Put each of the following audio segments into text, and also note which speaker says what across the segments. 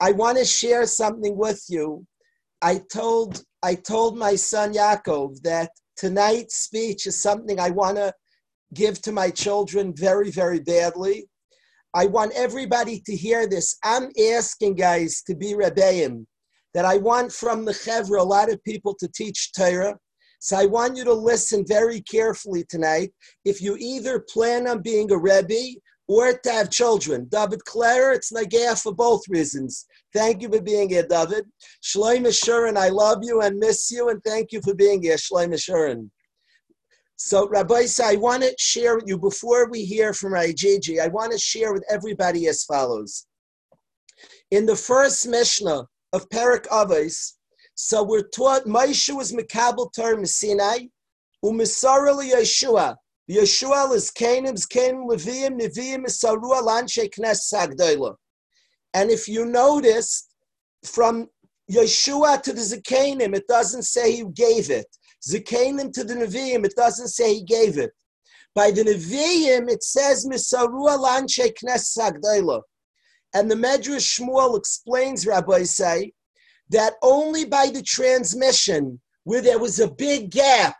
Speaker 1: I want to share something with you. I told I told my son Yaakov that tonight's speech is something I want to give to my children very, very badly. I want everybody to hear this. I'm asking guys to be rebbeim, that I want from the chevra a lot of people to teach Torah. So I want you to listen very carefully tonight. If you either plan on being a rebbe or to have children, David Clare, it's nagaya for both reasons. Thank you for being here, David. Shloim Shuren, I love you and miss you, and thank you for being here, Shloim Shuren. So, Rabbi, I want to share with you before we hear from Rajiji, I want to share with everybody as follows. In the first Mishnah of Perak Avos, so we're taught Moshe was Mekabel Torah Sinai, Umisara Yeshua. Yeshua is Canaan, Canaan, Leviim, Neviim, Misarua, Lanshe Knes Sagdoila. And if you notice, from Yeshua to the Zakanim, it doesn't say he gave it. Zakanim to the Nevi'im, it doesn't say he gave it. By the Nevi'im, it says Misarua Lanshe Knes Sagdoila. And the Medrash Shmuel explains, Rabbi say, that only by the transmission, where there was a big gap,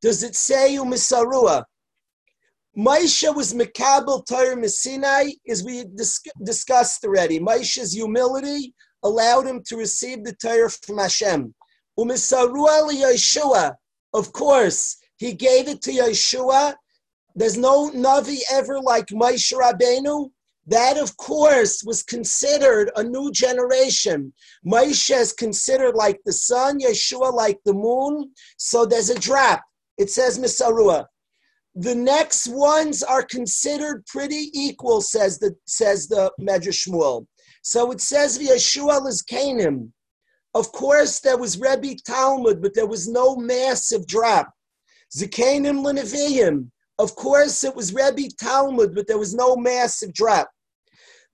Speaker 1: does it say Umisarua. Maisha was Mekabel Torah Messinai, as we dis- discussed already. Maisha's humility allowed him to receive the Torah from Hashem. Umisarua Yeshua, of course, he gave it to Yeshua. There's no Navi ever like Maisha Rabbeinu. That, of course, was considered a new generation. Moshe is considered like the sun, Yeshua like the moon. So there's a drop. It says Misarua. The next ones are considered pretty equal, says the says the Medrash Shmuel. So it says Yeshua is Canaan. Of course, there was Rebbe Talmud, but there was no massive drop. Zakanim Leneviyim. Of course, it was Rebbe Talmud, but there was no massive drop.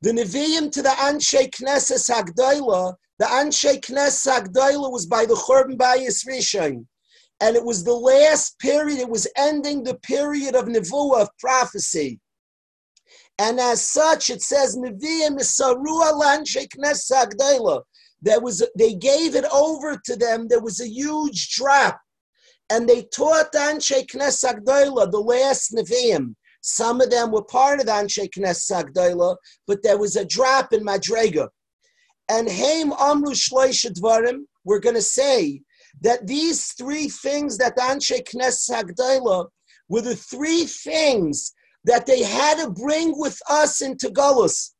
Speaker 1: The Nevi'im to the Anshe Knesset Hagdaila, the Anshe Knesset Hagdaila was by the Churban Bayis Rishon. And it was the last period, it was ending the period of Nevuah, of prophecy. And as such, it says, There was, they gave it over to them. There was a huge drop. And they taught Anshe Knesset the last Nevi'im. Some of them were part of Anshe Knesset but there was a drop in Madrega. And Haim Amru Shloisha Dvarim, we're going to say that these three things that Anshe Knesset Sagdoila were the three things that they had to bring with us into Galus.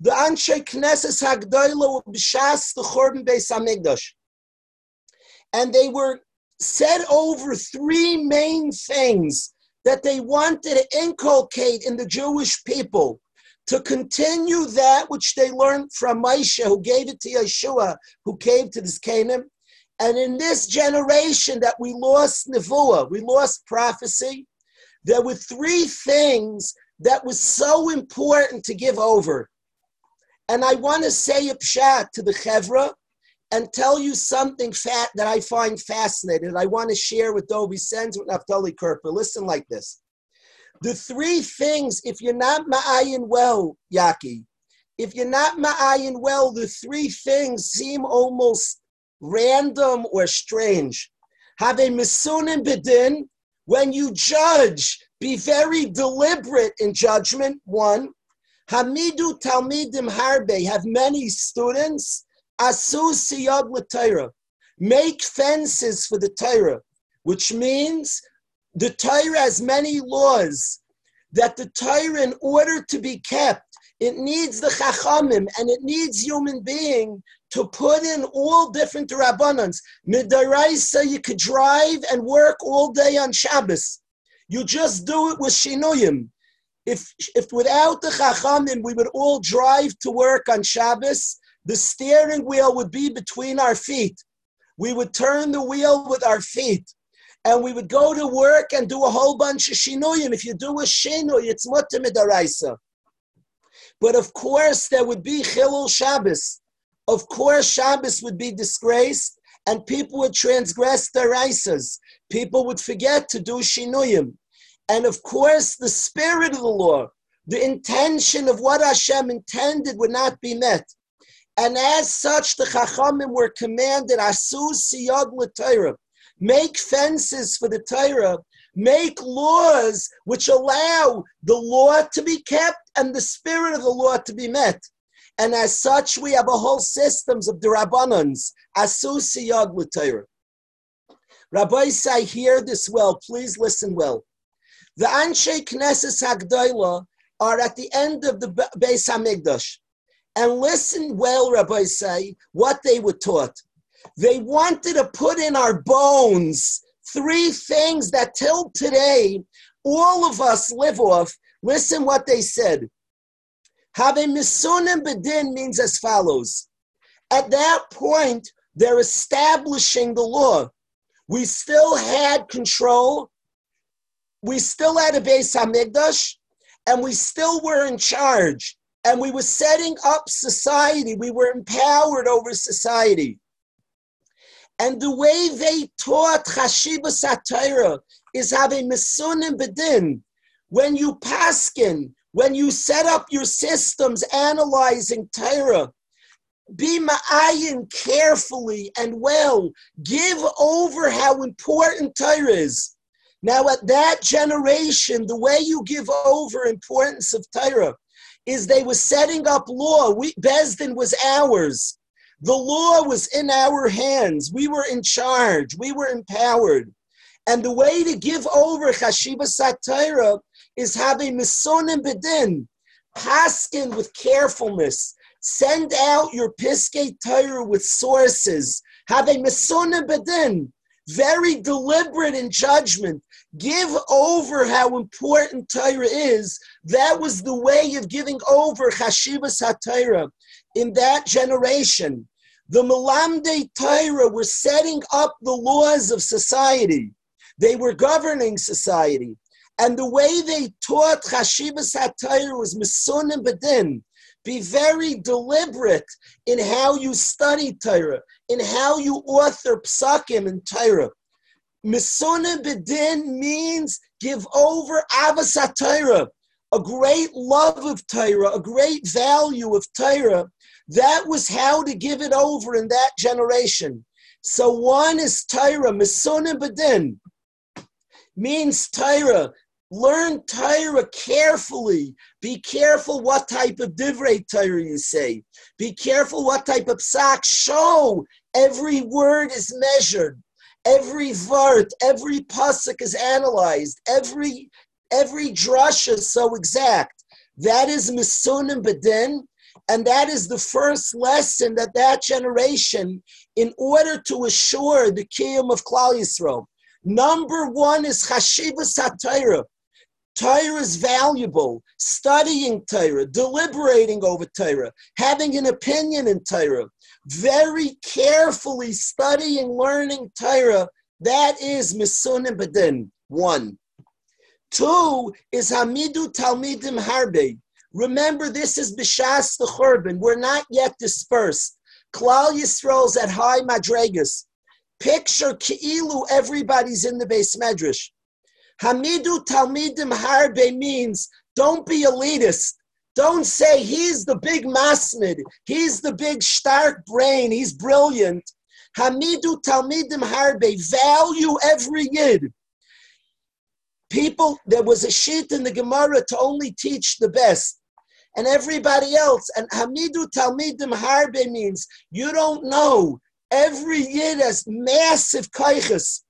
Speaker 1: The Anshe Knesset Hagdoila were b'shas the Churban Beis Hamikdash. And they were said over three main things that they wanted to inculcate in the Jewish people to continue that which they learned from Moshe, who gave it to Yeshua, who came to this Canaan. And in this generation that we lost Nevuah, we lost prophecy, there were three things that was so important to give over. And I want to say a pshat to the Chevra and tell you something fat that I find fascinating. I want to share with Dovi Sens with Naftali Kerper. Listen like this. The three things, if you're not ma'ayin well, Yaki, if you're not ma'ayin well, the three things seem almost random or strange. Have a misunim bedin, when you judge, be very deliberate in judgment, one. Hamidu talmidim harbe, have many students. Asu siyad l'Torah. Make fences for the Torah, which means the Torah has many laws that the Torah, in order to be kept, it needs the chachamim and it needs human being to put in all different rabbanans. Midaraisa, you could drive and work all day on Shabbos. You just do it with shinuyim. If, if without the chachamim, we would all drive to work on Shabbos, the steering wheel would be between our feet. We would turn the wheel with our feet. And we would go to work and do a whole bunch of shinuyim. If you do a shinuy, it's mutamidaraisa. But of course, there would be chilul Shabbos. Of course, Shabbos would be disgraced, and people would transgress their raisas. People would forget to do shinuyim. And of course, the spirit of the law, the intention of what Hashem intended would not be met. And as such, the Chachamim were commanded, Asu siyag l'Torah, make fences for the Torah, make laws which allow the law to be kept and the spirit of the law to be met. And as such, we have a whole systems of the Rabbanans, Asu siyag l'Torah. Rabbi say, hear this well, please listen well. The Anshe Knesset Hagdoila are at the end of the Beis Hamikdash. And listen well, Rabbi say, what they were taught. They wanted to put in our bones three things that till today all of us live off. Listen what they said. Have misunim bedin means as follows. At that point, they're establishing the law. We still had control. We still had a Beis Hamikdash, and we still were in charge and we were setting up society. We were empowered over society. And the way they taught Chashiva Satira is having Misunim Bedin. When you paskin, when you set up your systems analyzing Torah, be ma'ayin carefully and well. Give over how important Torah is. Now, at that generation, the way you give over importance of Torah is they were setting up law. We, Besdin was ours. The law was in our hands. We were in charge. We were empowered. And the way to give over Chashiva Satira is having Misonim Bedin, paskin with carefulness. Send out your Piskei Torah with sources. Have a Misonim Bedin, very deliberate in judgment give over how important Torah is. That was the way of giving over Chashivas HaTorah in that generation. The Malamde Torah were setting up the laws of society. They were governing society. And the way they taught Chashivas HaTorah was Misunim Badin. Be very deliberate in how you study Torah, in how you author psakim in Torah. Misona bedin means give over avas Torah, a great love of Torah, a great value of Torah. That was how to give it over in that generation. So one is Torah, Misona bedin means Torah. Learn Torah carefully. Be careful what type of divrei Torah you say. Be careful what type of psak. Show every word is measured. Every vart, every pasuk is analyzed. Every every drush is so exact. That is misunim bedin, and that is the first lesson that that generation, in order to assure the kiyum of Klal Yisrael, number one is chashiva satira. Torah is valuable. Studying Torah, deliberating over Torah, having an opinion in Torah, very carefully studying, learning Torah, that is Misunim Badin. One. Two is Hamidu Talmidim Harbe. Remember, this is Bishas the Churban. We're not yet dispersed. Klal Yisrael's at high Madregas. Picture Ki'ilu, everybody's in the Beis Medrash. Hamidu Talmidim Harbe means don't be elitist. Don't say he's the big masmid, he's the big stark brain, he's brilliant. Hamidu Talmidim Harbe, value every yid. People, there was a sheet in the Gemara to only teach the best. And everybody else, and Hamidu Talmidim Harbe means you don't know. Every yid has massive kaiches.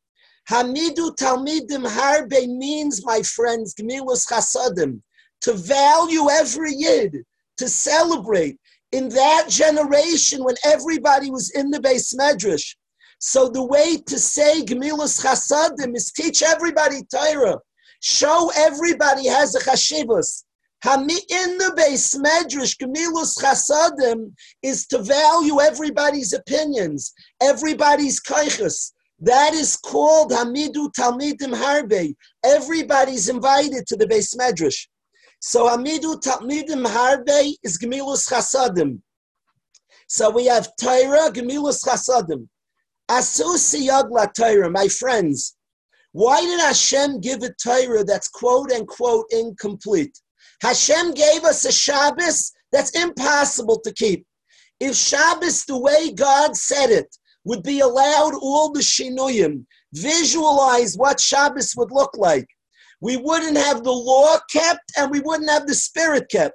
Speaker 1: Hamidu Talmidim Harbe means, my friends, Gemilas Chasadim to value every yid, to celebrate. In that generation, when everybody was in the Beis medrash, so the way to say Gemilas Chasadim is teach everybody Torah. Show everybody has a chashivas. Hami in the Beis medrash, Gemilus Chasadim is to value everybody's opinions, everybody's kaiches. That is called Hamidu Talmidim Harbe. Everybody's invited to the Beis medrash. So Hamidu Talmidim Harbe is Gemilus Chasadim. So we have Torah, Gemilus Chasadim. Asusi Yagla Torah, my friends. Why did Hashem give a Torah that's quote unquote incomplete? Hashem gave us a Shabbos that's impossible to keep. If Shabbos, the way God said it, would be allowed all the shinuyim, visualize what Shabbos would look like, we wouldn't have the law kept and we wouldn't have the spirit kept.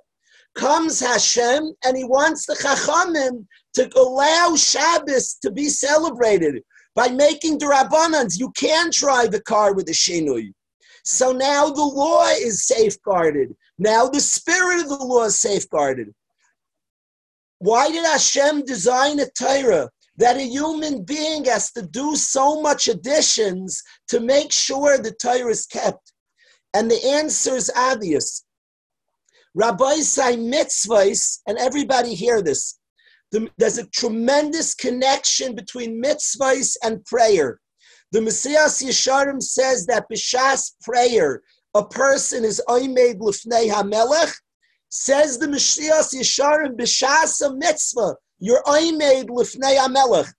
Speaker 1: Comes Hashem and he wants the Chachamim to allow Shabbos to be celebrated by making the Rabbanans. You can't drive a car with a Shinui. So now the law is safeguarded. Now the spirit of the law is safeguarded. Why did Hashem design a Torah that a human being has to do so much additions to make sure the Torah is kept? And the answer is obvious. Rabbi say mitzvahs, and everybody hear this. The, there's a tremendous connection between mitzvahs and prayer. The Mesillas Yesharim says that b'shas prayer, a person is oimed lufnei hamelech. Says the Mesillas Yesharim b'shas a mitzvah, you're oimed lufnei hamelech.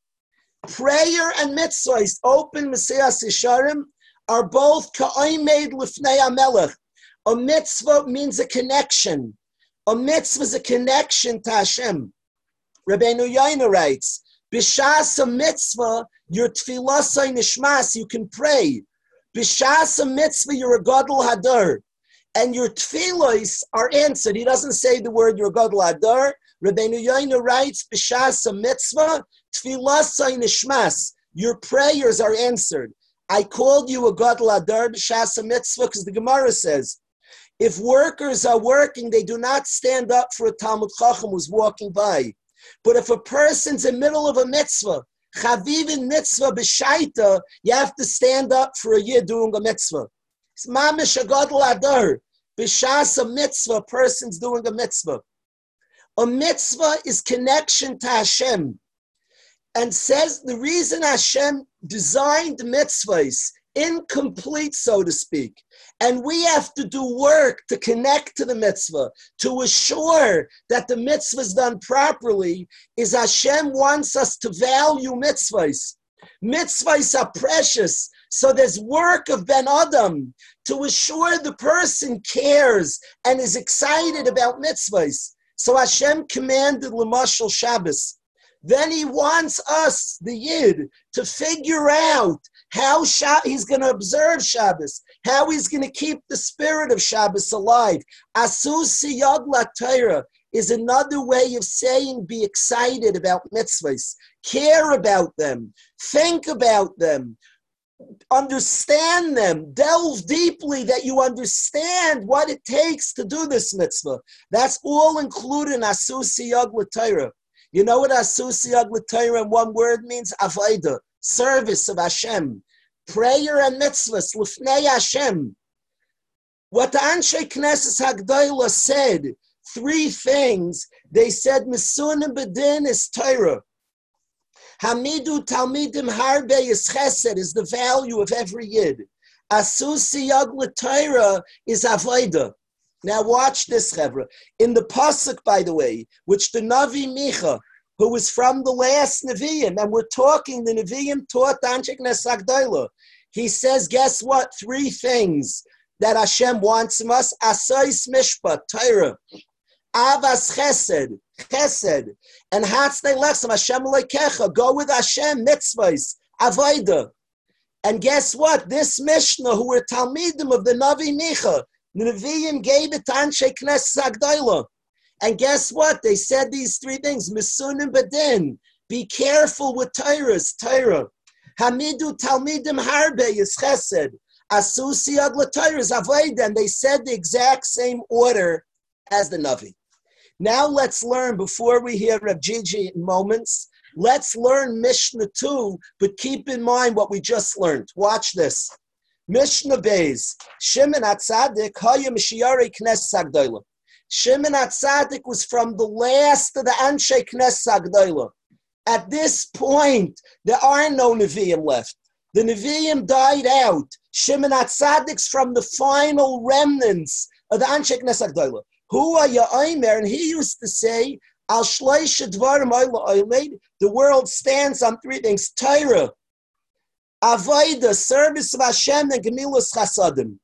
Speaker 1: Prayer and mitzvahs open Mesillas Yesharim are both ka'oimed lufnei hamelech. A mitzvah means a connection. A mitzvah is a connection to Hashem. Rabbeinu Yonah writes, B'shas a mitzvah, your tefillah nishmas, you can pray. B'shas a mitzvah, you're a gadol hadar. And your tefillahs are answered. He doesn't say the word your God hadar. Rabbeinu Yonah writes, B'shas a mitzvah, tefillah nishmas. Your prayers are answered. I called you a God hadar b'shas a mitzvah because the Gemara says, if workers are working, they do not stand up for a Talmud Chacham who's walking by. But if a person's in the middle of a mitzvah, chavivin mitzvah b'shaita, you have to stand up for a year doing a mitzvah. It's mamish gadol adar. B'shas a mitzvah, a person's doing a mitzvah. A mitzvah is connection to Hashem. And says the reason Hashem designed mitzvahs incomplete, so to speak. And we have to do work to connect to the mitzvah, to assure that the mitzvah is done properly, is Hashem wants us to value mitzvahs. Mitzvahs are precious. So there's work of Ben Adam to assure the person cares and is excited about mitzvahs. So Hashem commanded Lamashal Shabbos. Then he wants us, the Yid, to figure out how he's going to observe Shabbos, how he's going to keep the spirit of Shabbos alive. Asus siyad Torah is another way of saying be excited about mitzvahs, care about them, think about them, understand them, delve deeply that you understand what it takes to do this mitzvah. That's all included in Asusi Yagla Torah. You know what Asusi Torah in one word means? Avaida service of Hashem, prayer and mitzvahs, lifnei Hashem. What the Anshe Knesset Hagdoila said, three things, they said, Misunim Bedin is Torah. Hamidu Talmidim Harbe is Chesed, is the value of every Yid. Asusi Yagla Torah is Avodah. Now watch this, Chevra. In the Pasuk, by the way, which the Navi Micha, who was from the last Nevi'im, and we're talking, the Nevi'im taught Anshik Nesagdaila. He says, guess what? Three things that Hashem wants from us. Asais Mishpat, Torah. Avas Chesed, Chesed. And Hatzne Lechsam, Hashem Lekecha. Go with Hashem, mitzvahs, Avoida. And guess what? This Mishnah, who were Talmidim of the Navi Micha, the Nevi'im gave it to Anshe Knesset and guess what? They said these three things. Misunim badin. Be careful with Tyrus, Tyra. Hamidu Talmidim Harbe is Chesed. Asusi Aglatyrus Avoid. And they said the exact same order as the Navi. Now let's learn, before we hear Rav Gigi in moments, let's learn Mishnah 2, but keep in mind what we just learned. Watch this. Mishnah Beis, Shimon Atzadik, Hayim Shiari Knes Sagdoilah. Shimon Atzadik was from the last of the Anshe Knesset At this point, there are no Nevi'im left. The Nevi'im died out. Shimon Atzadik's from the final remnants of the Anshe Knesset Who are you, Aimer? And he used to say, Al the world stands on three things. Torah, Avodah, service of Hashem, and Gemilus Chasadim.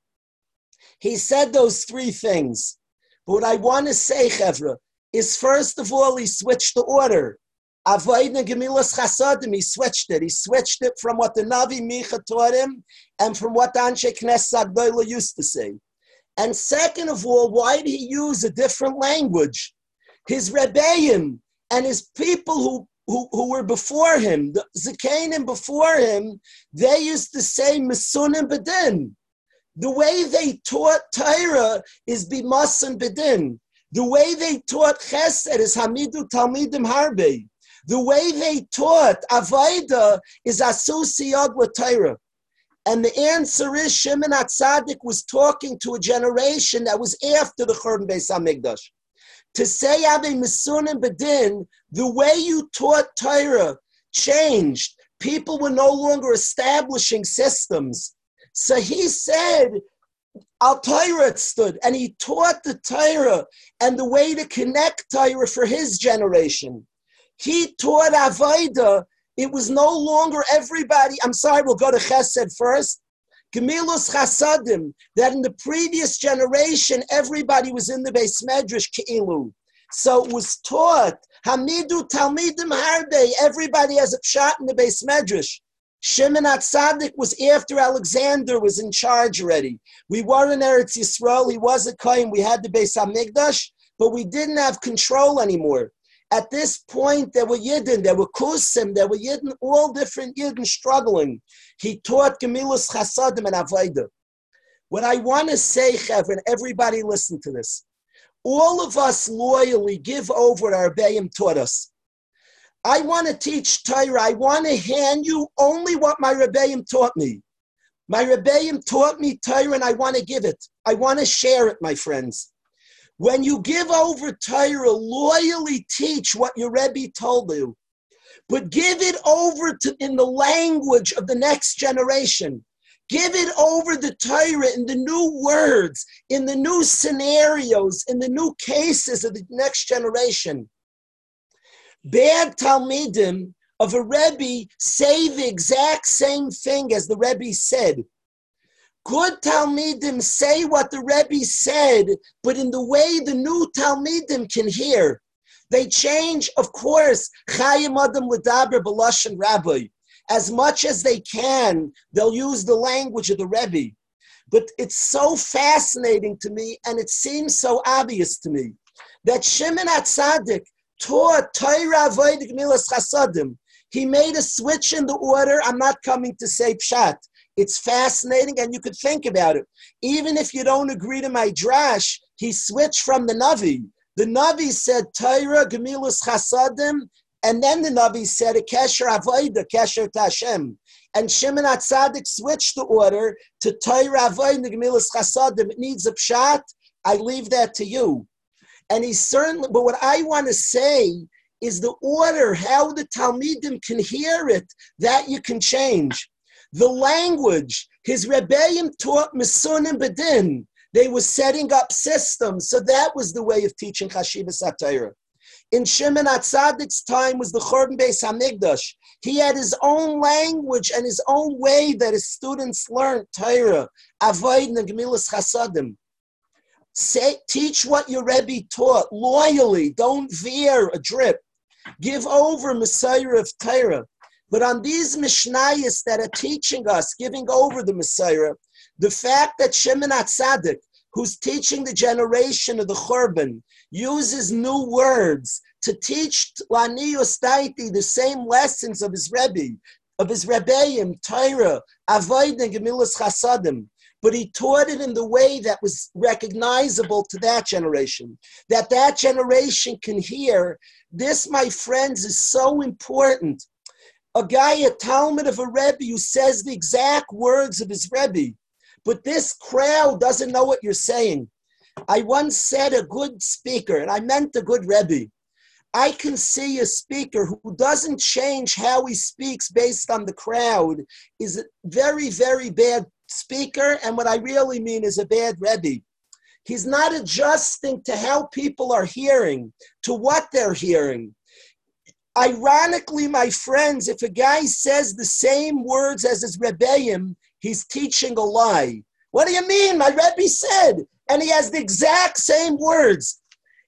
Speaker 1: He said those three things. But what I want to say, Chevra, is first of all, he switched the order. Avoid Gemilas Chasadim, he switched it. He switched it from what the Navi Micha taught him and from what Anshe Knesset Agdoila used to say. And second of all, why did he use a different language? His Rebbeim and his people who, who, who were before him, the Zakanim before him, they used to say Misunim Bedin. The way they taught Torah is Bimas and Bedin. The way they taught Chesed is Hamidu Talmidim Harbe. The way they taught Avaida is Asusiyag with Torah. And the answer is Shimon Atzadik was talking to a generation that was after the Churban Beis Hamikdash. To say Ave Misunim Bedin, the way you taught Torah changed. People were no longer establishing systems. So he said, Al Torah stood, and he taught the Torah and the way to connect Torah for his generation. He taught Avodah. It was no longer everybody. I'm sorry, we'll go to Chesed first. Gemilus Chasadim, that in the previous generation, everybody was in the Beis Medrash Ke'ilu. So it was taught, Hamidu Talmidim Harbe, everybody has a shot in the Beis Medrash. Shimon Atzadik was after Alexander was in charge already. We were in Eretz Yisrael, he was a Kohen, we had the Beis HaMikdash, but we didn't have control anymore. At this point, there were Yidden, there were Kusim, there were Yidden, all different Yidden struggling. He taught Gemilus Chasadim and Avayda. What I want to say, Chevra, everybody listen to this. All of us loyally give over what our Rebbeim taught us. I want to teach Torah. I want to hand you only what my Rebbeim taught me. My Rebbeim taught me Torah and I want to give it. I want to share it, my friends. When you give over Torah, loyally teach what your Rebbe told you, but give it over to in the language of the next generation. Give it over the Torah in the new words, in the new scenarios, in the new cases of the next generation. Bad Talmidim of a Rebbe say the exact same thing as the Rebbe said. Good Talmidim say what the Rebbe said, but in the way the new Talmidim can hear. They change, of course, Chayim Adam L'daber B'Lashon Rabbi. As much as they can, they'll use the language of the Rebbe. But it's so fascinating to me, and it seems so obvious to me, that Shimon Atzadik taught Torah Avodah Gemilas Chasadim. He made a switch in the order. I'm not coming to say Pshat. It's fascinating, and you could think about it. Even if you don't agree to my drash, he switched from the Navi. The Navi said Torah, Gemilus Chasadim, and then the Navi said a Kesher Avoida, Kesher Tashem. And Shimon Atzadik switched the order to Torah Avoida, Gemilus Chasadim. It needs a pshat. I leave that to you. And he certainly, but what I want to say is the order, how the Talmidim can hear it, that you can change the language. His Rebbeim taught Misunim Bedin. They were setting up systems. So that was the way of teaching Chashivas HaTorah. In Shimon Atzadik's time was the Churban Beis Hamikdash. He had his own language and his own way that his students learned Torah, Avoid and Gemilas Chasadim. Say, teach what your Rebbe taught loyally. Don't veer a drip. Give over Messiah of Torah. But on these Mishnayos that are teaching us, giving over the Messiah, the fact that Shimon Atzadik, who's teaching the generation of the Churban, uses new words to teach Lani Daiti the same lessons of his Rebbe, of his Rebbeim, Torah, Avoid and Gemilas Chasadim. But he taught it in the way that was recognizable to that generation, that that generation can hear. This, my friends, is so important a guy, a Talmud of a Rebbe, who says the exact words of his Rebbe. But this crowd doesn't know what you're saying. I once said a good speaker, and I meant a good Rebbe. I can see a speaker who doesn't change how he speaks based on the crowd is a very, very bad speaker, and what I really mean is a bad Rebbe. He's not adjusting to how people are hearing, to what they're hearing. Ironically, my friends, if a guy says the same words as his Rebbeim, he's teaching a lie. What do you mean? My Rebbe said, and he has the exact same words.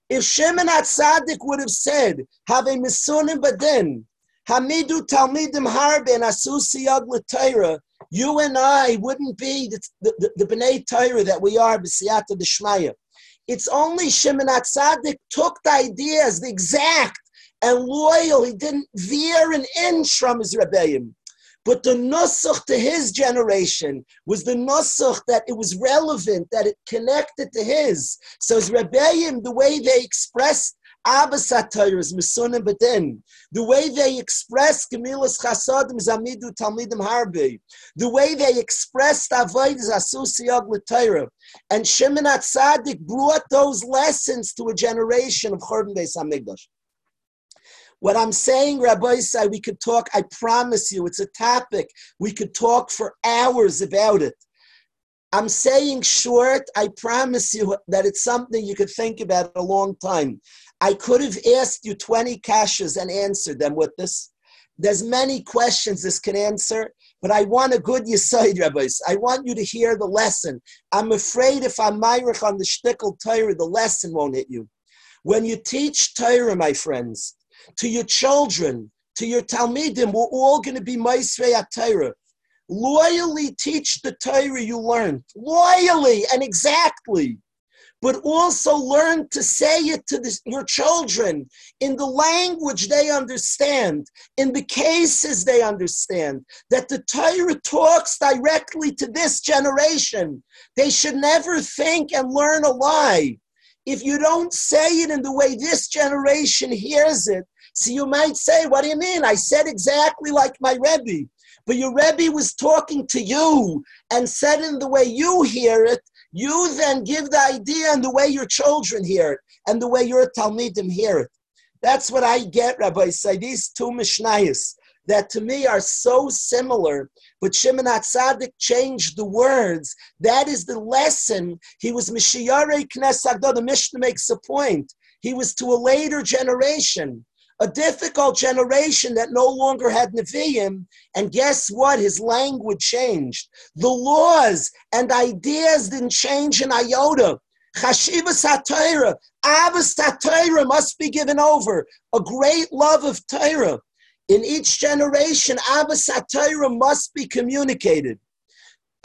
Speaker 1: If Shimon HaTzadik would have said, have a misunim badin, hamidu talmidim harbe and asusi Torah, you and I wouldn't be the, the, the, the Torah that we are, b'siyata d'shmaya. It's only Shimon HaTzadik took the ideas, the exact and loyal. He didn't veer an inch from his rebellion. But the nusach to his generation was the nusach that it was relevant, that it connected to his. So his rebellion, the way they expressed Abbas HaTorahs, Misunim Bedin, the way they expressed Gemilas Chasadim, Zamidu Talmidim Harbi, the way they expressed Avodah Asusiyag L'Torah, and Shimon HaTzadik brought those lessons to a generation of Chorban Beis HaMikdash. What I'm saying, Rabbi Say, we could talk, I promise you, it's a topic. We could talk for hours about it. I'm saying short, I promise you that it's something you could think about a long time. I could have asked you 20 kashas and answered them with this. There's many questions this can answer, but I want a good yisaid, rabbis. I want you to hear the lesson. I'm afraid if I'm myrich on the shtickle Torah, the lesson won't hit you. When you teach Torah, my friends, to your children, to your Talmidim, we're all going to be Maisrei Torah. Loyally teach the Torah you learned. Loyally and exactly. But also learn to say it to your children in the language they understand, in the cases they understand, that the Torah talks directly to this generation. They should never think and learn a lie. If you don't say it in the way this generation hears it, so you might say, What do you mean? I said exactly like my Rebbe. But your Rebbe was talking to you and said in the way you hear it, you then give the idea in the way your children hear it and the way your Talmidim hear it. That's what I get, Rabbi say. These two Mishnayos that to me are so similar, but Shimon HaTzadik changed the words. That is the lesson. He was Mishiyare Knesagdo. The Mishnah makes a point. He was to a later generation a difficult generation that no longer had Nevi'im. And guess what? His language changed. The laws and ideas didn't change in iota. Chashivas HaTorah, Avas HaTorah must be given over. A great love of Torah. In each generation, Avas HaTorah must be communicated.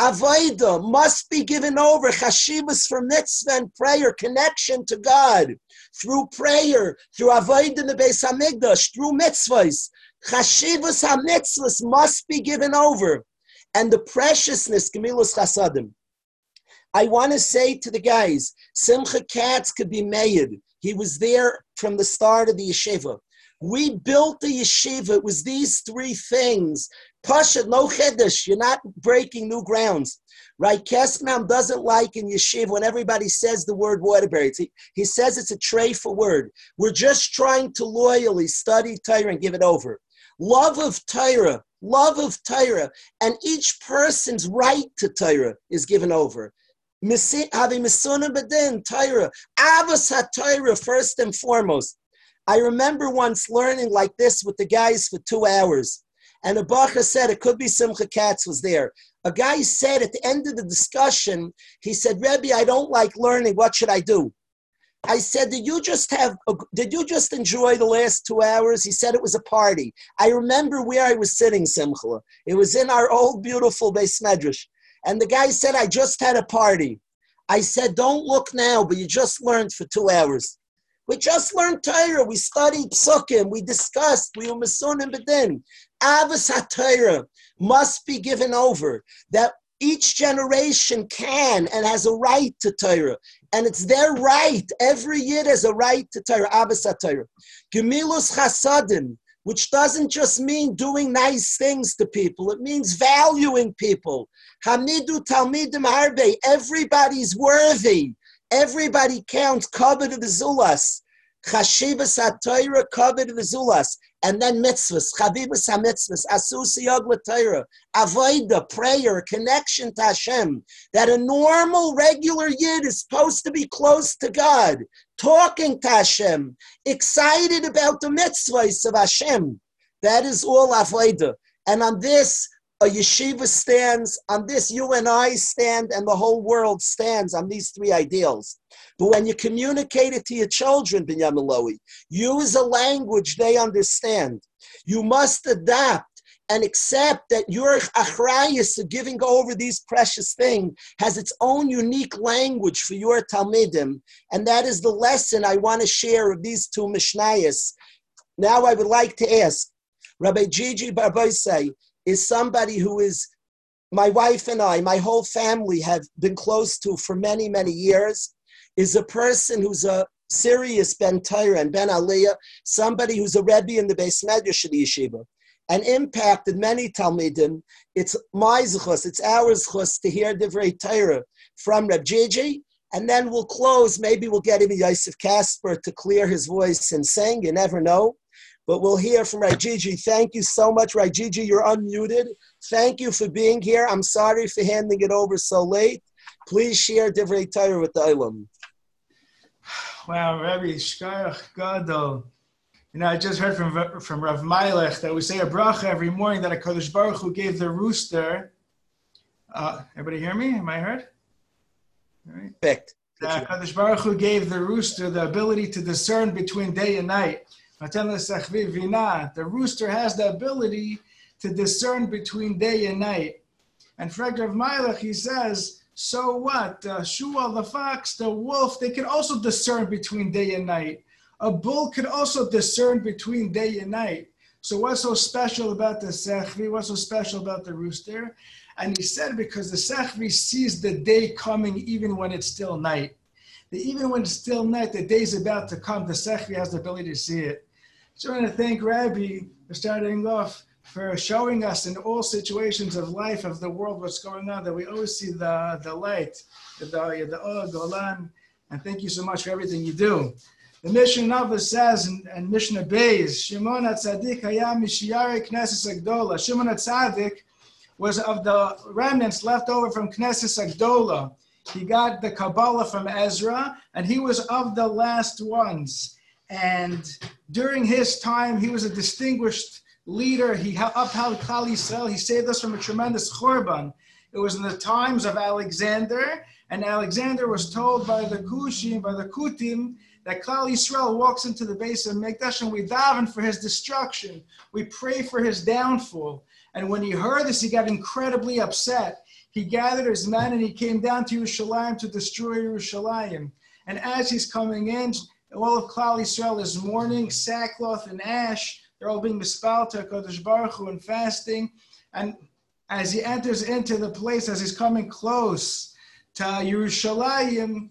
Speaker 1: Avaida must be given over. Chashivas for mitzvah and prayer, connection to God through prayer, through avoid in the Beis Hamikdash, through mitzvahs. Chashivas ha-mitzvahs must be given over. And the preciousness, Gemilus Chasadim. I want to say to the guys, Simcha Katz could be made. He was there from the start of the yeshiva. We built the yeshiva. It was these three things. Pasha, no chedesh. You're not breaking new grounds. Right? Kesnam doesn't like in yeshiva when everybody says the word Waterbury. He, he says it's a tray for word. We're just trying to loyally study Torah and give it over. Love of Torah, love of Torah, and each person's right to Torah is given over. Having Misuna Bedin, Torah, Avos HaTorah, first and foremost. I remember once learning like this with the guys for two hours. And Bacha said it could be Simcha Katz was there. A guy said at the end of the discussion, he said, Rebbe, I don't like learning. What should I do? I said, did you just have, a, did you just enjoy the last two hours? He said it was a party. I remember where I was sitting, Simcha. It was in our old beautiful Beis Medrash. And the guy said, I just had a party. I said, don't look now, but you just learned for two hours. We just learned Torah. We studied Psukim. We discussed. We were Masunim Bedin. Avos must be given over. That each generation can and has a right to Torah. And it's their right. Every year has a right to Torah. Avos HaTorah. Gemilus Chasadim, which doesn't just mean doing nice things to people. It means valuing people. Hamidu Talmidim Harbe. Everybody's worthy. Everybody counts. Covered of the Zulas. Chashivas HaTorah covered the Zulas. And then mitzvahs, chavivas ha-mitzvahs, asusi Torah, avoida, prayer, connection to Hashem. That a normal, regular yid is supposed to be close to God, talking to Hashem, excited about the mitzvahs of Hashem. That is all avoida. And on this, a yeshiva stands on this, you and I stand, and the whole world stands on these three ideals. But when you communicate it to your children, Binyamin Lowy, use a language they understand. You must adapt and accept that your achrayus of giving over these precious things has its own unique language for your talmidim, and that is the lesson I want to share of these two mishnayos. Now I would like to ask, Rabbi Gigi Barboisai is somebody who is my wife and I, my whole family have been close to for many, many years, is a person who's a serious Ben Torah and Ben Aliyah, somebody who's a Rebbe in the Beis Medrash of Yeshiva and impacted many Talmidim. It's my zchus, it's our zchus to hear Divrei Torah from Reb Gigi, and then we'll close. Maybe we'll get even Yosef Casper to clear his voice and sing. You never know. But we'll hear from Rajiji. Thank you so much, Rajiji. You're unmuted. Thank you for being here. I'm sorry for handing it over so late. Please share Divrei Torah with the Ilam.
Speaker 2: Wow, Rabbi Shkayach Gadol. You know, I just heard from from Rav Meilech that we say a bracha every morning that a Kodesh Baruch who gave the rooster. Uh, everybody hear me? Am I heard?
Speaker 1: All right. Perfect.
Speaker 2: That Kodesh Baruch who gave the rooster the ability to discern between day and night. The rooster has the ability to discern between day and night. And Frederick Rav he says, so what? Uh, Shual, the fox, the wolf, they can also discern between day and night. A bull could also discern between day and night. So what's so special about the sechvi? What's so special about the rooster? And he said because the sechvi sees the day coming even when it's still night. That even when it's still night, the day's about to come. The sechvi has the ability to see it. So I want to thank Rabbi for starting off for showing us in all situations of life of the world what's going on that we always see the the light, the the, the Golan. And thank you so much for everything you do. The Mishnah Nava says and, in Mishnah Beis, Shimon HaTzadik hayam mishiyare Knesset Agdola. Shimon HaTzadik was of the remnants left over from Knesset Agdola. He got the Kabbalah from Ezra, and he was of the last ones. And during his time, he was a distinguished leader. He upheld Klal Yisrael. He saved us from a tremendous churban. It was in the times of Alexander, and Alexander was told by the Kushim, by the Kutim, that Klal Yisrael walks into the base of Mikdash and we daven for his destruction. We pray for his downfall. And when he heard this, he got incredibly upset. He gathered his men and he came down to Yerushalayim to destroy Yerushalayim. And as he's coming in, all of Klal Yisrael is mourning, sackcloth and ash. They're all being mispal to Kodesh Baruch Hu and fasting. And as he enters into the place, as he's coming close to Yerushalayim,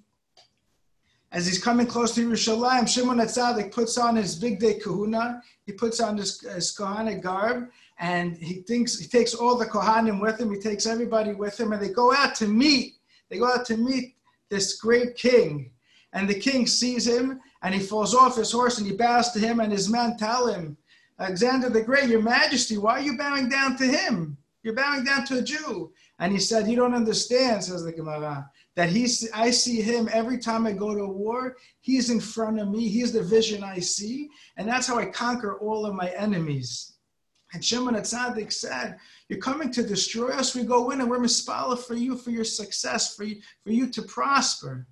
Speaker 2: as he's coming close to Yerushalayim, Shimon Atzadik puts on his bigdei kehuna. He puts on his, his kohanic garb, and he thinks he takes all the kohanim with him. He takes everybody with him, and they go out to meet. They go out to meet this great king, and the king sees him, and he falls off his horse, and he bows to him, and his men tell him, Alexander the Great, Your Majesty, why are you bowing down to him? You're bowing down to a Jew. And he said, You don't understand, says the Gemara that he's I see him every time I go to war. He's in front of me. He's the vision I see, and that's how I conquer all of my enemies. And Shimon Atzadik said, "You're coming to destroy us. We go in and we're mispala for you, for your success, for you, for you to prosper."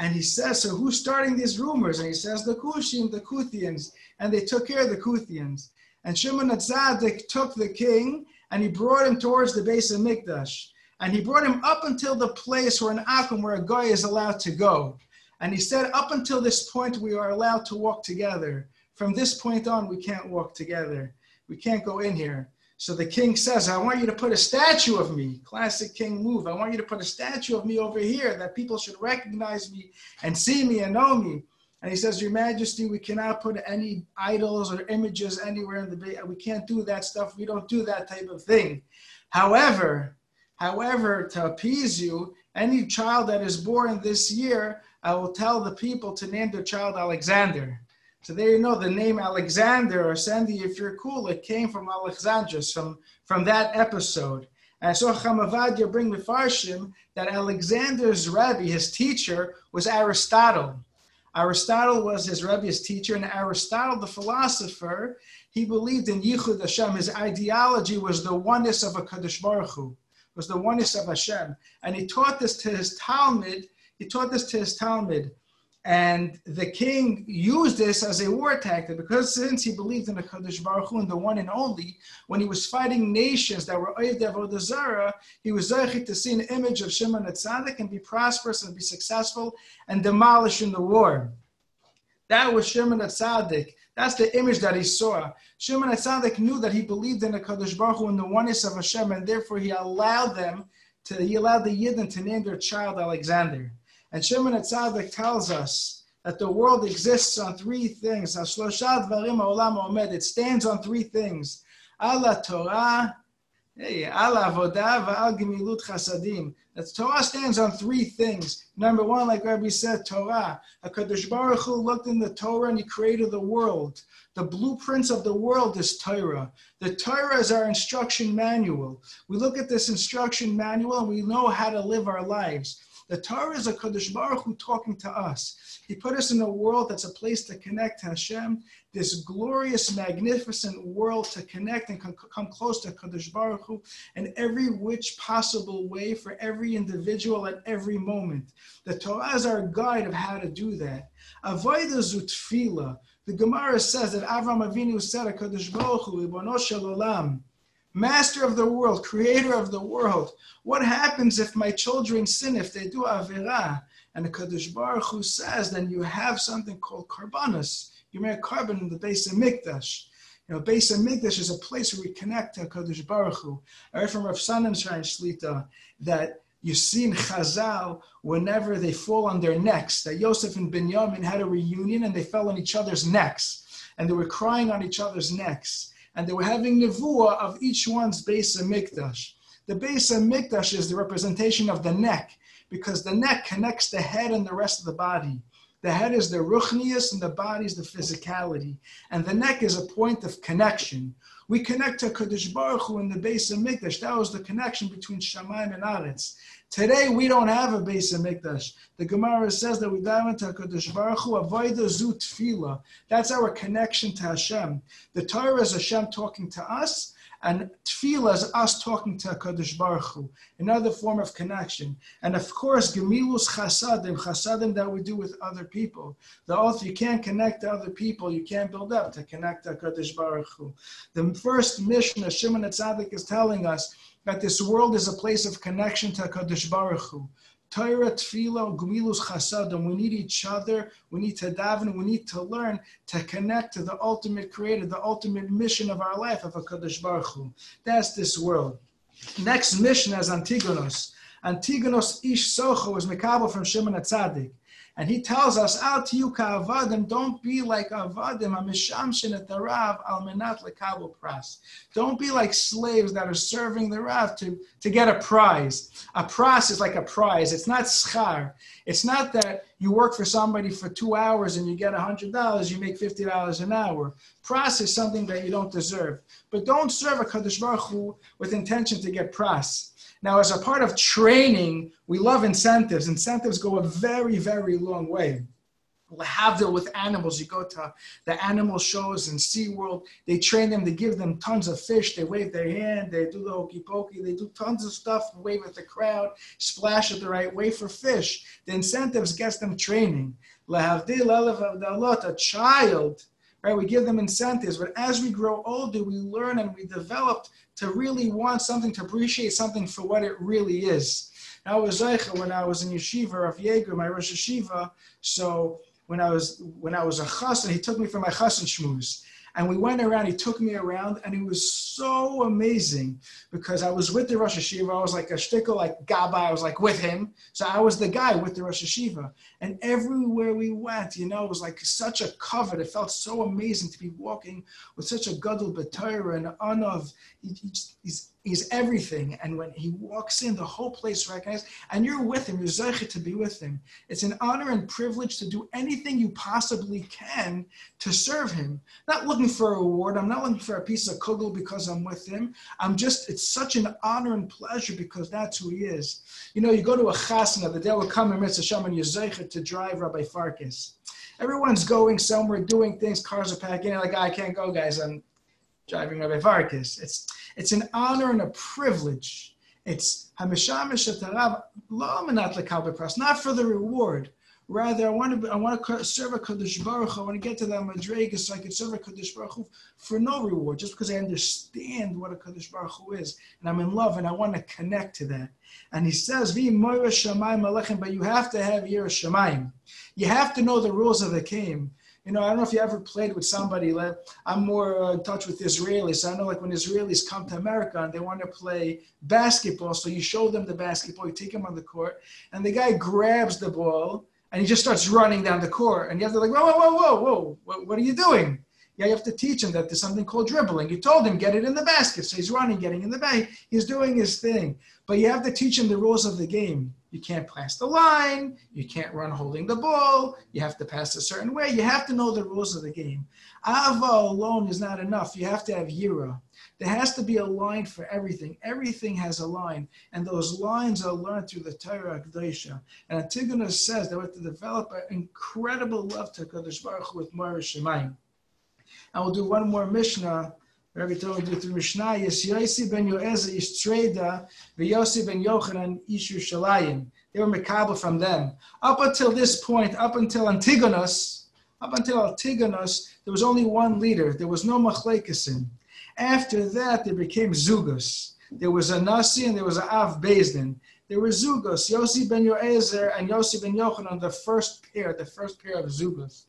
Speaker 2: And he says, "So who's starting these rumors?" And he says, "The Kushim, the Kuthians." And they took care of the Kuthians. And Shimon Atzadik took the king and he brought him towards the base of Mikdash. And he brought him up until the place where an akum, where a guy is allowed to go. And he said, up until this point, we are allowed to walk together. From this point on, we can't walk together. We can't go in here. So the king says, I want you to put a statue of me. Classic king move. I want you to put a statue of me over here that people should recognize me and see me and know me. And he says, Your Majesty, we cannot put any idols or images anywhere in the bay. We can't do that stuff. We don't do that type of thing. However, However, to appease you, any child that is born this year, I will tell the people to name their child Alexander. So there you know the name Alexander or Sandy, if you're cool, it came from Alexandros, from, from that episode. And so Chamavadia bring Mefarshim that Alexander's Rebbe, his teacher, was Aristotle. Aristotle was his Rebbe's teacher, and Aristotle, the philosopher, He believed in Yichud Hashem. His ideology was the oneness of a Kadosh Baruch Hu, was the oneness of Hashem. And he taught this to his Talmud. He taught this to his Talmud. And the king used this as a war tactic because since he believed in the Kadosh Baruch Hu the one and only, when he was fighting nations that were Oyev Avodah he was zeichet to see an image of Shimon Tzaddik and be prosperous and be successful and demolish in the war. That was Shimon Tzaddik. That's the image that he saw. Shimon Tzaddik knew that he believed in the Kadosh Baruch Hu and the oneness of Hashem, and therefore he allowed them to, he allowed the Yidden to name their child Alexander. And Shimon Atzadik tells us that the world exists on three things. It stands on three things. Al HaTorah, Al HaAvodah, Va'al Gemilut Chasadim. That Torah stands on three things. Number one, like Rabbi said, Torah. HaKadosh Baruch Hu looked in the Torah and he created the world. The blueprints of the world is Torah. The Torah is our instruction manual. We look at this instruction manual and we know how to live our lives. The Torah is a Kadosh Baruch Hu talking to us. He put us in a world that's a place to connect to Hashem, this glorious, magnificent world to connect and come close to Kadosh Baruch Hu in every which possible way for every individual at every moment. The Torah is our guide of how to do that. Avodah zu tefillah. The Gemara says that Avram Avinu said, "Kadosh Baruch Hu, Shel Olam." Master of the world, creator of the world. What happens if my children sin, if they do Avirah? And the Kadosh Baruch Hu says, then you have something called Karbanas. You make korban in the Beis HaMikdash. You know, Beis HaMikdash is a place where we connect to Kadosh Baruch Hu. I heard from Rav Sonnenschein Shlita that you see in Chazal, whenever they fall on their necks, that Yosef and Binyamin had a reunion and they fell on each other's necks. And they were crying on each other's necks and they were having nevuah of each one's Beis HaMikdash. The Beis HaMikdash is the representation of the neck, because the neck connects the head and the rest of the body. The head is the ruchnius and the body is the physicality. And the neck is a point of connection. We connect to Kadosh Baruch Hu in the Beis HaMikdash. That was the connection between Shamayim and Aretz. Today we don't have a Beis HaMikdash. The Gemara says that we dive into Kadosh Baruch Hu, Avodah Zu Tefillah. That's our connection to Hashem. The Torah is Hashem talking to us, and tefillah is us talking to Kadosh Baruch Hu, another form of connection. And of course, gemilus chasadim, chasadim that we do with other people. The oath you can't connect to other people, you can't build up to connect to Kadosh Baruch Hu. The first mission Shimon Tzaddik is telling us that this world is a place of connection to Kadosh Baruch Hu. Torah, Tefillah, Gemilus Chasadim. We need each other. We need to daven. We need to learn to connect to the ultimate creator, the ultimate mission of our life of a Kadosh Baruch Hu. That's this world. Next mission is Antigonos. Antigonos Ish Socho is Mekabel from Shimon Atzadik. And he tells us, Al tiyu avadim, don't be like avadim,amishamshin et the Rav al menat pras. Don't be like slaves that are serving the Rav to, to get a prize. A pras is like a prize. It's not schar. It's not that you work for somebody for two hours and you get $100, you make $50 an hour. Pras is something that you don't deserve. But don't serve a Kadosh Baruch Hu with intention to get pras. Now, as a part of training, we love incentives. Incentives go a very, very long way. Lahavdil with animals, you go to the animal shows in SeaWorld, they train them, they give them tons of fish, they wave their hand, they do the hokey pokey, they do tons of stuff, wave at the crowd, splash it the right way for fish. The incentives gets them training. A child right? We give them incentives, but as we grow older, we learn and we develop to really want something, to appreciate something for what it really is. Now, I was Zeicha when I was in yeshiva of Yeager, my Rosh Yeshiva. So when I was when I was a chassan, he took me for my chassan shmooze. And we went around, he took me around, and it was so amazing because I was with the Rosh Yeshiva. I was like a shtickle, like Gaba, I was like with him. So I was the guy with the Rosh Yeshiva. And everywhere we went, you know, it was like such a covet. It felt so amazing to be walking with such a gadol b'Torah and anav. He, he's He's everything. And when he walks in, the whole place recognizes, and you're with him, you're zeichet to be with him. It's an honor and privilege to do anything you possibly can to serve him. Not looking for a reward. I'm not looking for a piece of kugel because I'm with him. I'm just, it's such an honor and pleasure because that's who he is. You know, you go to a chasna, the day will come and Mitzvah Shem, and you're to drive Rabbi Farkas. Everyone's going somewhere, doing things, cars are packing. Like, I can't go, guys. I'm driving Rabbi Farkas. It's, it's an honor and a privilege. It's not for the reward, Rather, I want to I want to serve a Kadosh Baruch I want to get to that Madrega so I can serve a Kadosh Baruch Hu for no reward, just because I understand what a Kadosh Baruch Hu is, and I'm in love, and I want to connect to that. And he says, "Vi Shamayim Alechem," but you have to have Shamayim. You have to know the rules of the game. You know, I don't know if you ever played with somebody. Like, I'm more uh, in touch with Israelis. I know, like when Israelis come to America and they want to play basketball, so you show them the basketball, you take them on the court, and the guy grabs the ball and he just starts running down the court. And you have to like, whoa, whoa, whoa, whoa, whoa, what, are you doing? Yeah, you have to teach him that there's something called dribbling. You told him get it in the basket, so he's running, getting in the bag. He's doing his thing, but you have to teach him the rules of the game. You can't pass the line. You can't run holding the ball. You have to pass a certain way. You have to know the rules of the game. Ava alone is not enough. You have to have yira. There has to be a line for everything. Everything has a line, and those lines are learned through the Torah Kedusha. And Antigonus says that we have to develop an incredible love to Kadosh Baruch Hu with Mara Shemayim. And we'll do one more Mishnah. Rabbi told me through Mishnah, Yossi ben Yoezer ish Treda, ben Yochanan ish. They were Mekabel from them. Up until this point, up until Antigonus, up until Antigonus, there was only one leader. There was no Machlekasim. After that, there became Zugus. There was a Nasi and there was an Av Beis Din. There were Zugus, Yossi ben Yoezer and Yossi ben Yochanan, the first pair, the first pair of Zugus.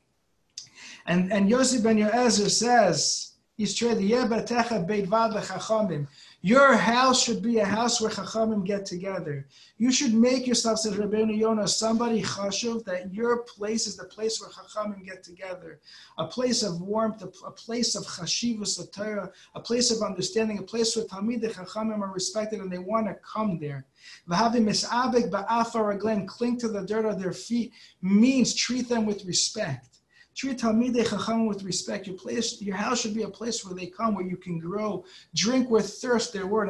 Speaker 2: And, and Yossi ben Yoezer says, your house should be a house where Chachamim get together. You should make yourself, says Rabbeinu Yonah, somebody chashuv, that your place is the place where Chachamim get together. A place of warmth, a, place of chashivus Torah, a place of understanding, a place where Talmid Chachamim are respected and they want to come there. Cling to the dirt of their feet, means treat them with respect. Treat Talmidei Chacham with respect. Your place, your house should be a place where they come, where you can grow. Drink with thirst their word.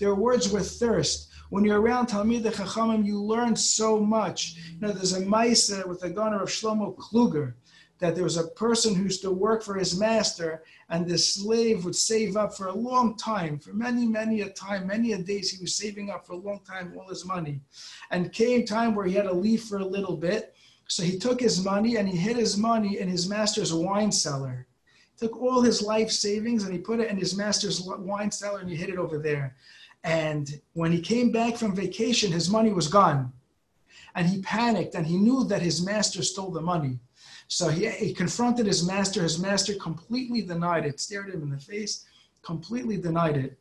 Speaker 2: Their words with thirst. When you're around Talmidei Chachamim, you learn so much. You know, there's a Maisa with the Gaon of Shlomo Kluger that there was a person who used to work for his master, and the slave would save up for a long time, for many, many a time, many a days, he was saving up for a long time all his money. And came time where he had to leave for a little bit. So he took his money and he hid his money in his master's wine cellar. Took all his life savings and he put it in his master's wine cellar and he hid it over there. And when he came back from vacation, his money was gone. And he panicked and he knew that his master stole the money. So he, he confronted his master. His master completely denied it, stared him in the face, completely denied it.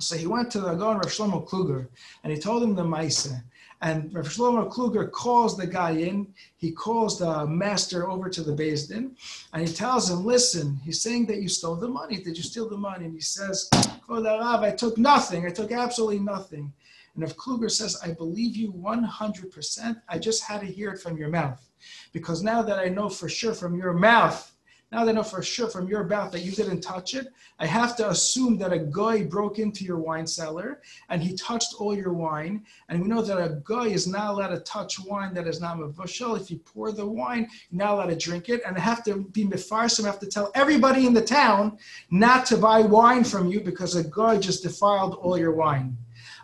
Speaker 2: So he went to the Gaon Rav Shlomo Kluger and he told him the Maisa. And Rav Shlomo Kluger calls the guy in. He calls the master over to the Beis Din and he tells him, Listen, he's saying that you stole the money. Did you steal the money? And he says, Rav, I took nothing. I took absolutely nothing. And if Kluger says, I believe you 100%, I just had to hear it from your mouth. Because now that I know for sure from your mouth now that I know for sure from your mouth that you didn't touch it, I have to assume that a guy broke into your wine cellar and he touched all your wine. And we know that a guy is not allowed to touch wine that is not mevushal. If you pour the wine, you're not allowed to drink it. And I have to be mefarsim, I have to tell everybody in the town not to buy wine from you because a guy just defiled all your wine.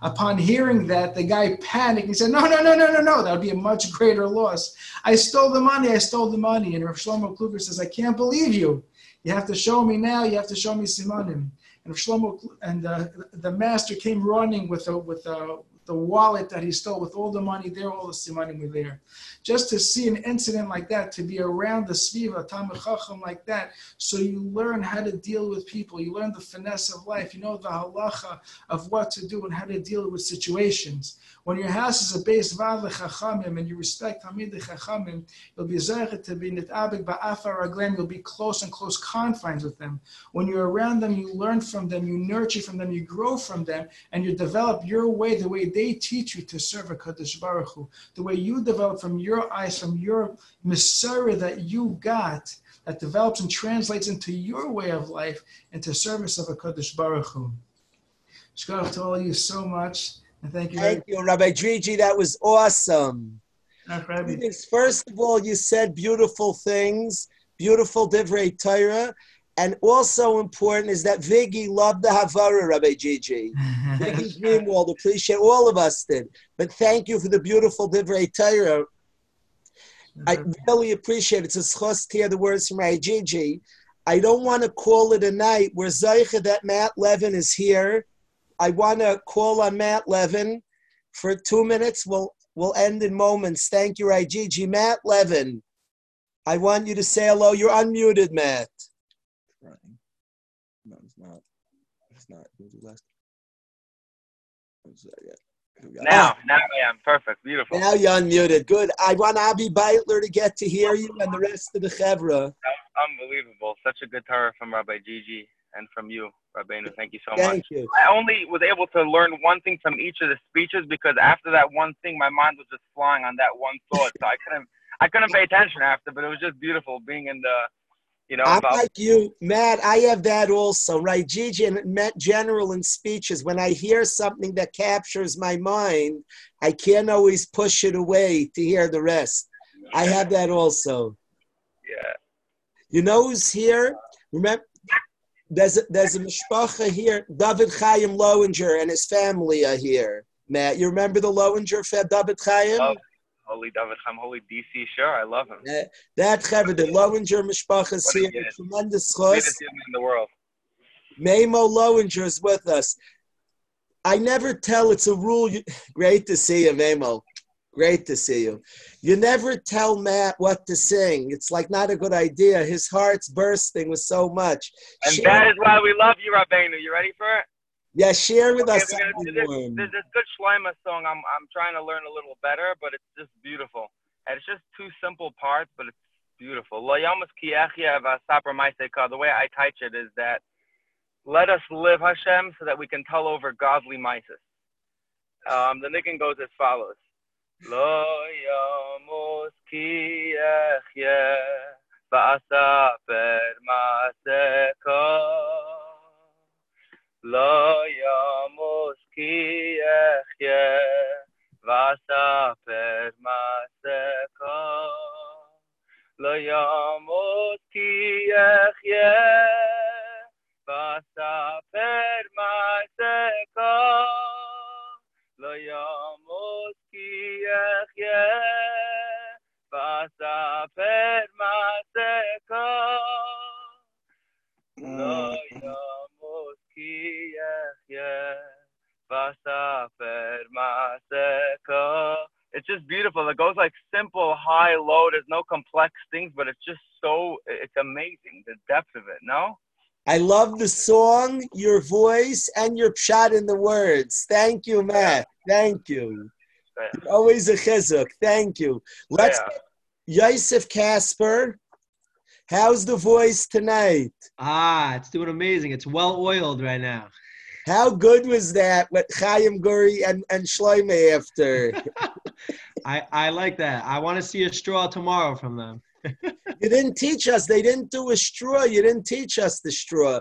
Speaker 2: Upon hearing that, the guy panicked. He said, No, no, no, no, no, no. That would be a much greater loss. I stole the money. I stole the money. And Rav Shlomo Kluger says, I can't believe you. You have to show me now. You have to show me Simanim. And Shlomo and uh, the master came running with a, with a, the wallet that he stole with all the money there, all the simanim were there. Just to see an incident like that, to be around the sviva, Talmud Chacham like that, so you learn how to deal with people. You learn the finesse of life. You know the halacha of what to do and how to deal with situations. When your house is a base vav chachamim and you respect hamid chachamim, you'll be zayich to be nitabik ba'afar aglen. You'll be close and close confines with them. When you're around them, you learn from them, you nurture from them, you grow from them, and you develop your way, the way they teach you to serve a Kadosh Baruch Hu, the way you develop from your eyes, from your Messiah that you got, that develops and translates into your way of life, into service of a Kadosh Baruch Hu. Shkar to all of you so much. Thank you.
Speaker 1: Thank you, Rabbi Driji. That was awesome. First of all, you said beautiful things, beautiful divrei Torah. And also important is that Viggy loved the Havara, Rabbi Gigi. Viggy Greenwald, appreciate all of us did. But thank you for the beautiful divrei Torah. I really appreciate it. It's a schos to hear the words from Rabbi Gigi. I don't want to call it a night. We're Zeicha that Matt Levin is here. I want to call on Matt Levin for two minutes. We'll we'll end in moments. Thank you, Rabbi Gigi. Matt Levin, I want you to say hello. You're unmuted, Matt.
Speaker 3: Right. No, it's not. It's not. Who's the last? Who's that yet? Who got?
Speaker 4: Now, now I am perfect, beautiful.
Speaker 1: Now you're unmuted. Good. I want Abi Beitler to get to hear you and the rest of the Chevra.
Speaker 4: That was unbelievable. Such a good Torah from Rabbi Gigi and from you, Rabbeinu. Thank you so much.
Speaker 1: Thank you.
Speaker 4: I only was able to learn one thing from each of the speeches because after that one thing, my mind was just flying on that one thought. So I couldn't, I couldn't pay attention after. But it was just beautiful being in the, you know,
Speaker 1: I'm
Speaker 4: about,
Speaker 1: like you, Matt. I have that also, right? Gigi and Matt General in speeches. When I hear something that captures my mind, I can't always push it away to hear the rest. I have that also.
Speaker 4: yeah.
Speaker 1: You know who's here? Remember, there's a, there's a mishpacha here. David Chaim Lowinger and his family are here. Matt, you remember the Lowinger for David Chaim?
Speaker 4: Love Holy David Chaim, Holy DC. Sure, I love him.
Speaker 1: That, that Chaver, the Lowinger mishpacha is here. Tremendous chos.
Speaker 4: In the world.
Speaker 1: Mamo Lowinger is with us. I never tell, it's a rule. You, great to see you, Mamo. Great to see you. You never tell Matt what to sing. It's like not a good idea. His heart's bursting with so much.
Speaker 4: And
Speaker 1: Share-
Speaker 4: that is why we love you, Rabbeinu. You ready for it?
Speaker 1: yeah, share with
Speaker 4: Okay,
Speaker 1: us
Speaker 4: gonna this. There's this good Shloima song I'm I'm trying to learn a little better, but it's just beautiful. And it's just two simple parts, but it's beautiful. Lo yamas ki echya v'asapra. The way I teach it is that let us live Hashem so that we can tell over godly mices. Um, the niggin goes as follows. לא ימות כי יחיה, ואספר מעשה כה. לא ימות כי יחיה, ואספר מעשה כה. לא ימות כי יחיה, ואספר מעשה כה. לא ימות ואספר מעשכה. לא ימות כי יחיה ואספר מעשכה. It's just beautiful. It goes like simple, high, low. There's no complex things, but it's just so, it's amazing, the depth of it, no?
Speaker 1: I love the song, your voice, and your shot in the words. Thank you, Matt. Thank you.
Speaker 4: Yeah.
Speaker 1: Always a chizuk. Thank you. Let's Yosef Casper. How's the voice tonight?
Speaker 5: Ah, it's doing amazing. It's well oiled right now.
Speaker 1: How good was that with Chaim Guri and, and Shloime after?
Speaker 5: I, I like that. I want to see a straw tomorrow from them.
Speaker 1: you didn't teach us. They didn't do a straw. You didn't teach us the straw.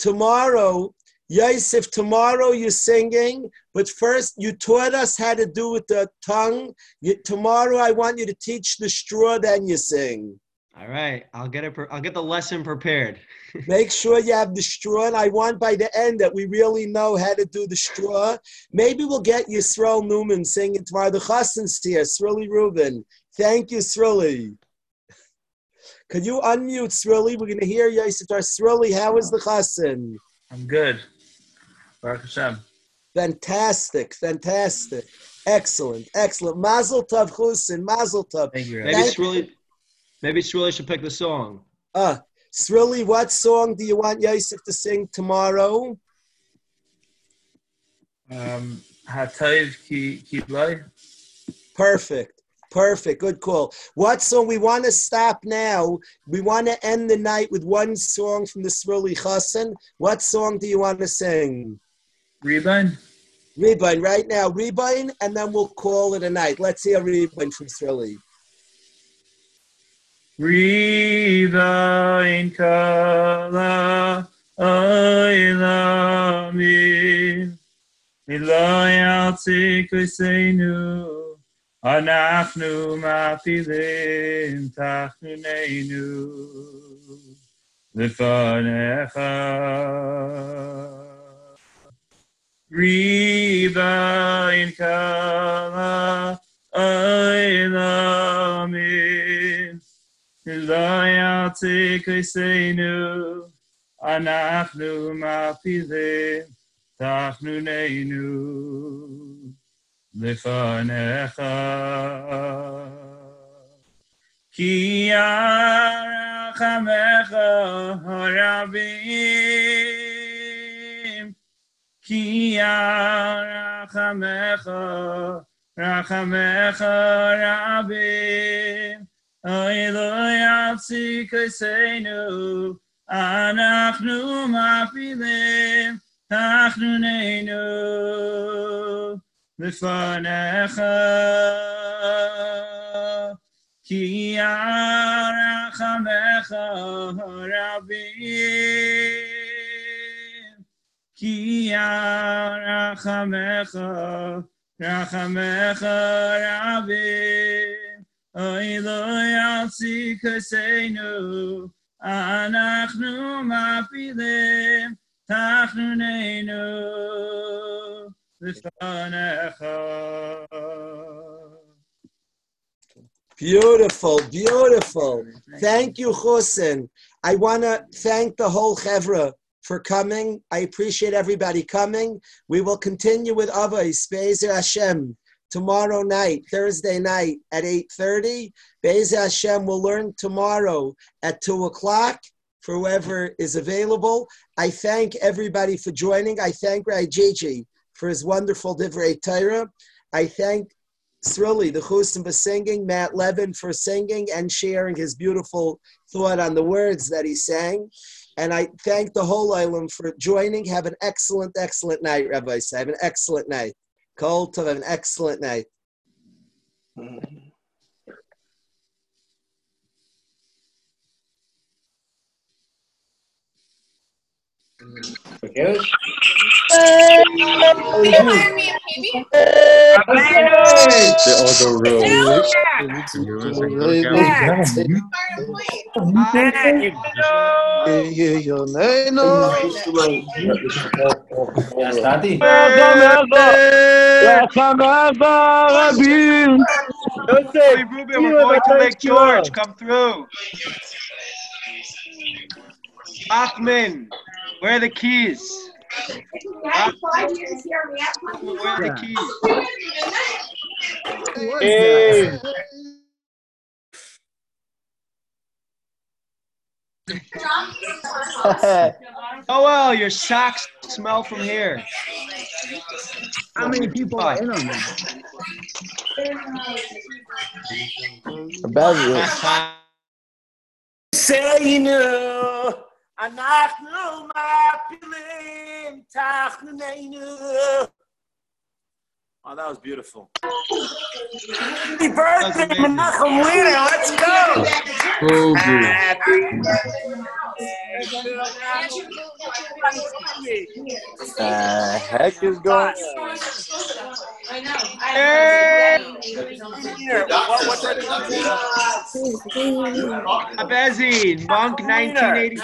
Speaker 1: Tomorrow, Yosef, tomorrow you're singing, but first you taught us how to do with the tongue. You, tomorrow I want you to teach the straw, then you sing.
Speaker 5: All right, I'll get it. Pre- I'll get the lesson prepared.
Speaker 1: Make sure you have the straw, and I want by the end that we really know how to do the straw. Maybe we'll get Yisrael Newman singing tomorrow. The Chassan's here, Srilly Rubin. Thank you, Srilly. Could you unmute Srilly? We're going to hear Yosef Dar. Srilly, how is the Chassan?
Speaker 6: I'm good. Baruch Hashem.
Speaker 1: Fantastic, fantastic. Excellent, excellent. Mazel Tov Chusin, Mazel Tov.
Speaker 6: Thank you.
Speaker 5: Maybe
Speaker 6: Rabbi.
Speaker 1: Thank you.
Speaker 5: Maybe Srilly should pick the song.
Speaker 1: Uh, Srilly, what song do you want Yosef to sing tomorrow?
Speaker 6: Um, Hatayv ki ki lai.
Speaker 1: Perfect. Perfect. Good call. What song? We want to stop now. We want to end the night with one song from the Srilly Chassan. What song do you want to sing?
Speaker 6: Rebine?
Speaker 1: Rebine right now. Rebine, and then we'll call it a night. Let's hear Rebine from Srilly.
Speaker 6: Rebine kala ailamin Ilayatzik v'seinu Anachnu mafilim tachnuneinu Lefanecha Rebain in Kala Ailamin Ilayate Kaisenu Anachnu Mapide Tachnu Neinu Lifanecha Ki Arachamecha Rabbi. כי ירחמך, רחמך רבים, אוי לא יפסיק עשינו, אנחנו מפילים תחנוננו לפניך. כי ירחמך רבים, Rachamecha, Rachamecha Rabbi, Yatsi Kaseinu, Anachnu Lifanecha.
Speaker 1: Beautiful, beautiful. Thank you, Chosen. I want to thank the whole Chevra for coming. I appreciate everybody coming. We will continue with Avos, Be'ezer Hashem, tomorrow night, Thursday night at 8.30. Be'ezer Hashem will learn tomorrow at 2 o'clock for whoever is available. I thank everybody for joining. I thank Rai Gigi for his wonderful Divrei Torah. I thank Srilly, the Chusim for singing, Matt Levin for singing and sharing his beautiful thought on the words that he sang. And I thank the whole island for joining. Have an excellent, excellent night, Rabbi. Say. Have an excellent night. Kol Tov, have an excellent night.
Speaker 5: Mm-hmm. Ruben, we're going to Lake George. Come through. Achman, where are the keys? Achman, where are the keys? Hey. Oh well, your socks smell from here.
Speaker 7: How many people are in on that?
Speaker 8: Seinu, אנחנו מפילים תחנוננו. Oh, that was beautiful. Happy birthday, Menachem Wiener. Let's go. Happy
Speaker 9: The heck is going on?
Speaker 8: Wiener. What, that?
Speaker 5: Monk 1987.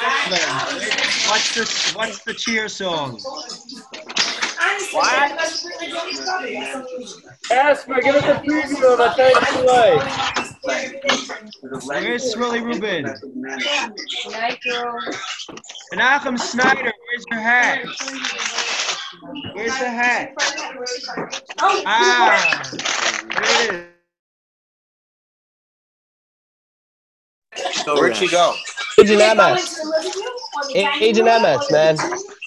Speaker 5: What's the what's the cheer song?
Speaker 8: What?
Speaker 9: Casper, give us a preview of a time delay.
Speaker 5: Where's Srilly Rubin? Menachem Snyder, where's your hat? Where's the hat? Ah, there it is.
Speaker 8: Where'd she go?
Speaker 10: Agent MS. Agent MS, man.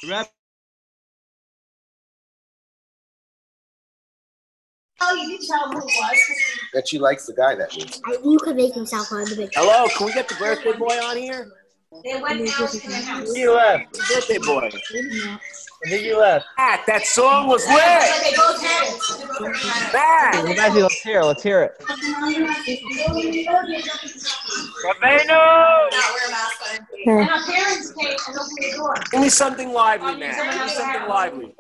Speaker 5: Rep-
Speaker 11: Oh, you can tell who it was.
Speaker 8: That she likes the guy that means.
Speaker 11: You could make himself on the big.
Speaker 8: Hello, can we get the birthday boy on here?
Speaker 11: Ah, they went out to the house.
Speaker 9: You left.
Speaker 8: The birthday boy.
Speaker 9: I think you left.
Speaker 8: Matt, that song was
Speaker 11: But
Speaker 8: lit.
Speaker 11: they both had it.
Speaker 8: Matt.
Speaker 10: Matthew, let's hear it. Let's hear it.
Speaker 4: Rabbeinu!
Speaker 11: Not wear a mask on. And our parents came and opened the door.
Speaker 8: Give me something lively, Matt. Give me something lively.